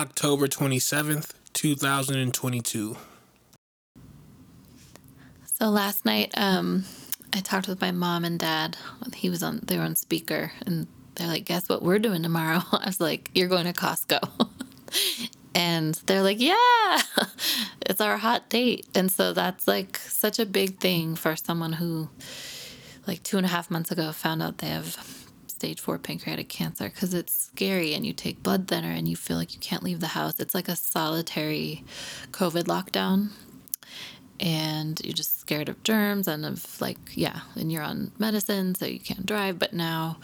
October 27th, 2022. So last night, um, I talked with my mom and dad. He was on, they were on speaker, and they're like, "Guess what we're doing tomorrow?" I was like, "You're going to Costco," and they're like, "Yeah, it's our hot date." And so that's like such a big thing for someone who, like two and a half months ago, found out they have stage four pancreatic cancer because it's scary and you take blood thinner and you feel like you can't leave the house. It's like a solitary COVID lockdown. And you're just scared of germs and of like yeah and you're on medicine so you can't drive. But now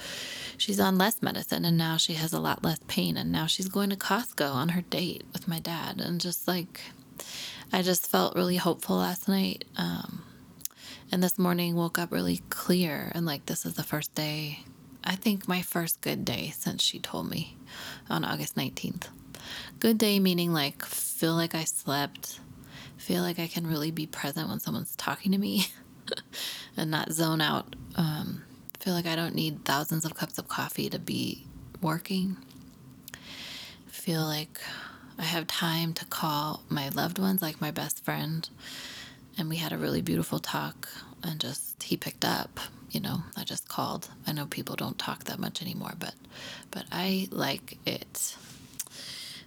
she's on less medicine and now she has a lot less pain. And now she's going to costco on her date with my dad. And just like i just felt really hopeful last night um, and this morning woke up really clear. And like this is the first day i think my first good day since she told me on august 19th good day meaning like feel like i slept feel like I can really be present when someone's talking to me and not zone out. Um, feel like I don't need thousands of cups of coffee to be working. Feel like I have time to call my loved ones, like my best friend. And we had a really beautiful talk, and just he picked up. You know, I just called. I know people don't talk that much anymore, but but I like it.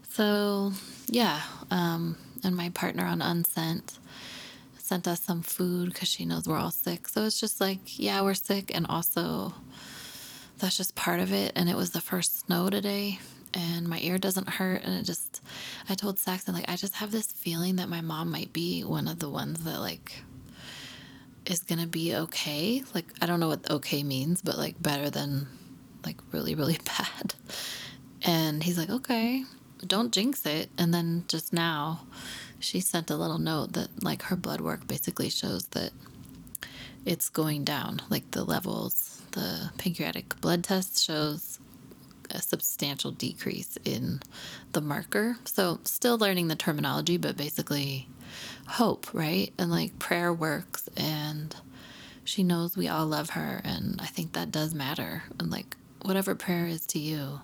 So yeah, um, and my partner on Unsent sent us some food because she knows we're all sick. So it's just like, yeah, we're sick, and also that's just part of it. And it was the first snow today, and my ear doesn't hurt. And it just, I told Saxon, like, I just have this feeling that my mom might be one of the ones that, like, is gonna be okay. Like, I don't know what okay means, but like better than like really, really bad. And he's like, okay, don't jinx it. And then just now, she sent a little note that like her blood work basically shows that it's going down. Like the levels, the pancreatic blood test shows a substantial decrease in the marker. So still learning the terminology, but basically hope, right? And like prayer works and she knows we all love her and I think that does matter. And like whatever prayer is to you,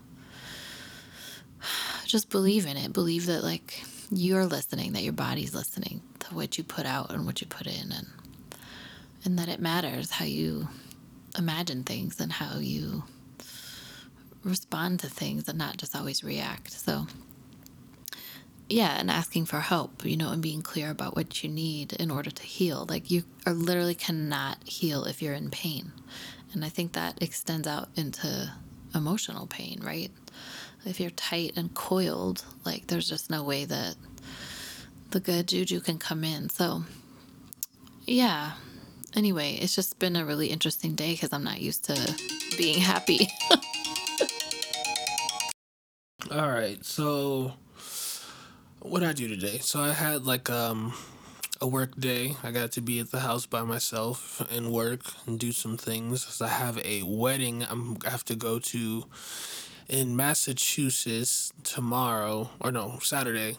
just believe in it. Believe that like you're listening, that your body's listening to what you put out and what you put in and and that it matters how you imagine things and how you respond to things and not just always react. So yeah, and asking for help, you know, and being clear about what you need in order to heal. Like you are literally cannot heal if you're in pain. And I think that extends out into emotional pain, right? if you're tight and coiled, like there's just no way that the good juju can come in. So, yeah. Anyway, it's just been a really interesting day because I'm not used to being happy. All right, so what I do today? So I had like um a work day. I got to be at the house by myself and work and do some things. I have a wedding I'm I have to go to in Massachusetts tomorrow, or no, Saturday,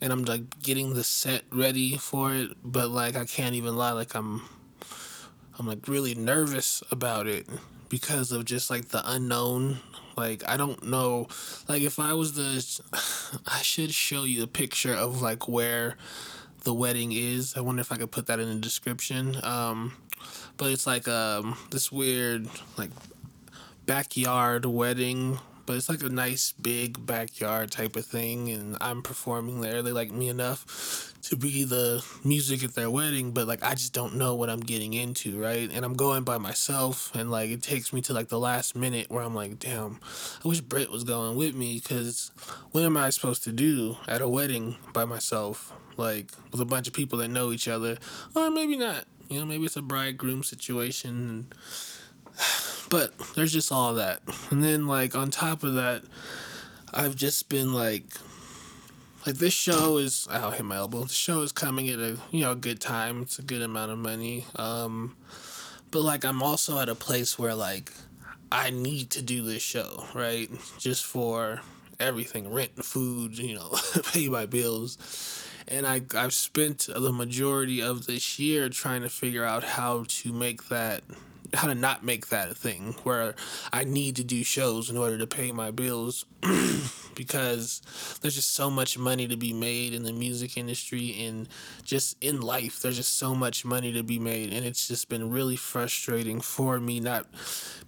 and I'm like getting the set ready for it, but like I can't even lie, like I'm I'm like really nervous about it because of just like the unknown. Like I don't know like if I was the I should show you a picture of like where the wedding is. I wonder if I could put that in the description. Um but it's like um this weird like backyard wedding but it's like a nice big backyard type of thing and i'm performing there. They like me enough to be the music at their wedding but like i just don't know what i'm getting into right? And i'm going by myself and like it takes me to like the last minute where i'm like damn i wish Britt was going with me because what am i supposed to do at a wedding by myself like with a bunch of people that know each other? Or maybe not. You know maybe it's a bridegroom situation and but there's just all that. And then like on top of that, I've just been like like this show is I'll hit my elbow. The show is coming at a you know good time. It's a good amount of money. Um but like I'm also at a place where like I need to do this show, right? Just for everything, rent, food, you know, pay my bills. And I I've spent the majority of this year trying to figure out how to make that how to not make that a thing where I need to do shows in order to pay my bills because there's just so much money to be made in the music industry and just in life there's just so much money to be made and it's just been really frustrating for me not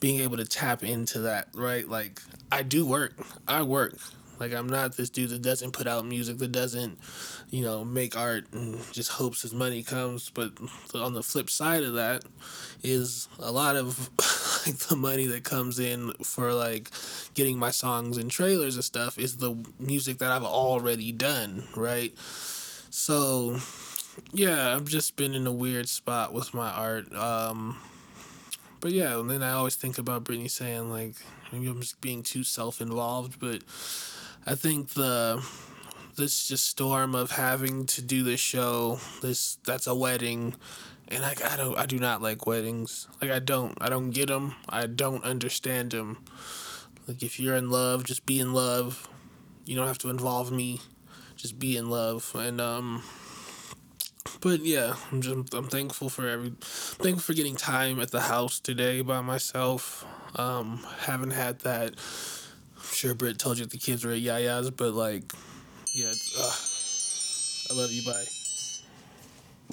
being able to tap into that right? Like I do work. I work like I'm not this dude that doesn't put out music, that doesn't, you know, make art and just hopes his money comes. But on the flip side of that is a lot of like the money that comes in for like getting my songs and trailers and stuff is the music that I've already done, right? So yeah, I've just been in a weird spot with my art. Um but yeah, and then I always think about Britney saying like maybe I'm just being too self involved, but I think the this just storm of having to do this show, this that's a wedding, and I, I don't I do not like weddings. Like I don't I don't get them. I don't understand them. Like if you're in love, just be in love. You don't have to involve me. Just be in love and um but yeah, I'm just I'm thankful for every thankful for getting time at the house today by myself. Um haven't had that sure Britt told you the kids were at Yaya's, but like, yeah, I love you. Bye.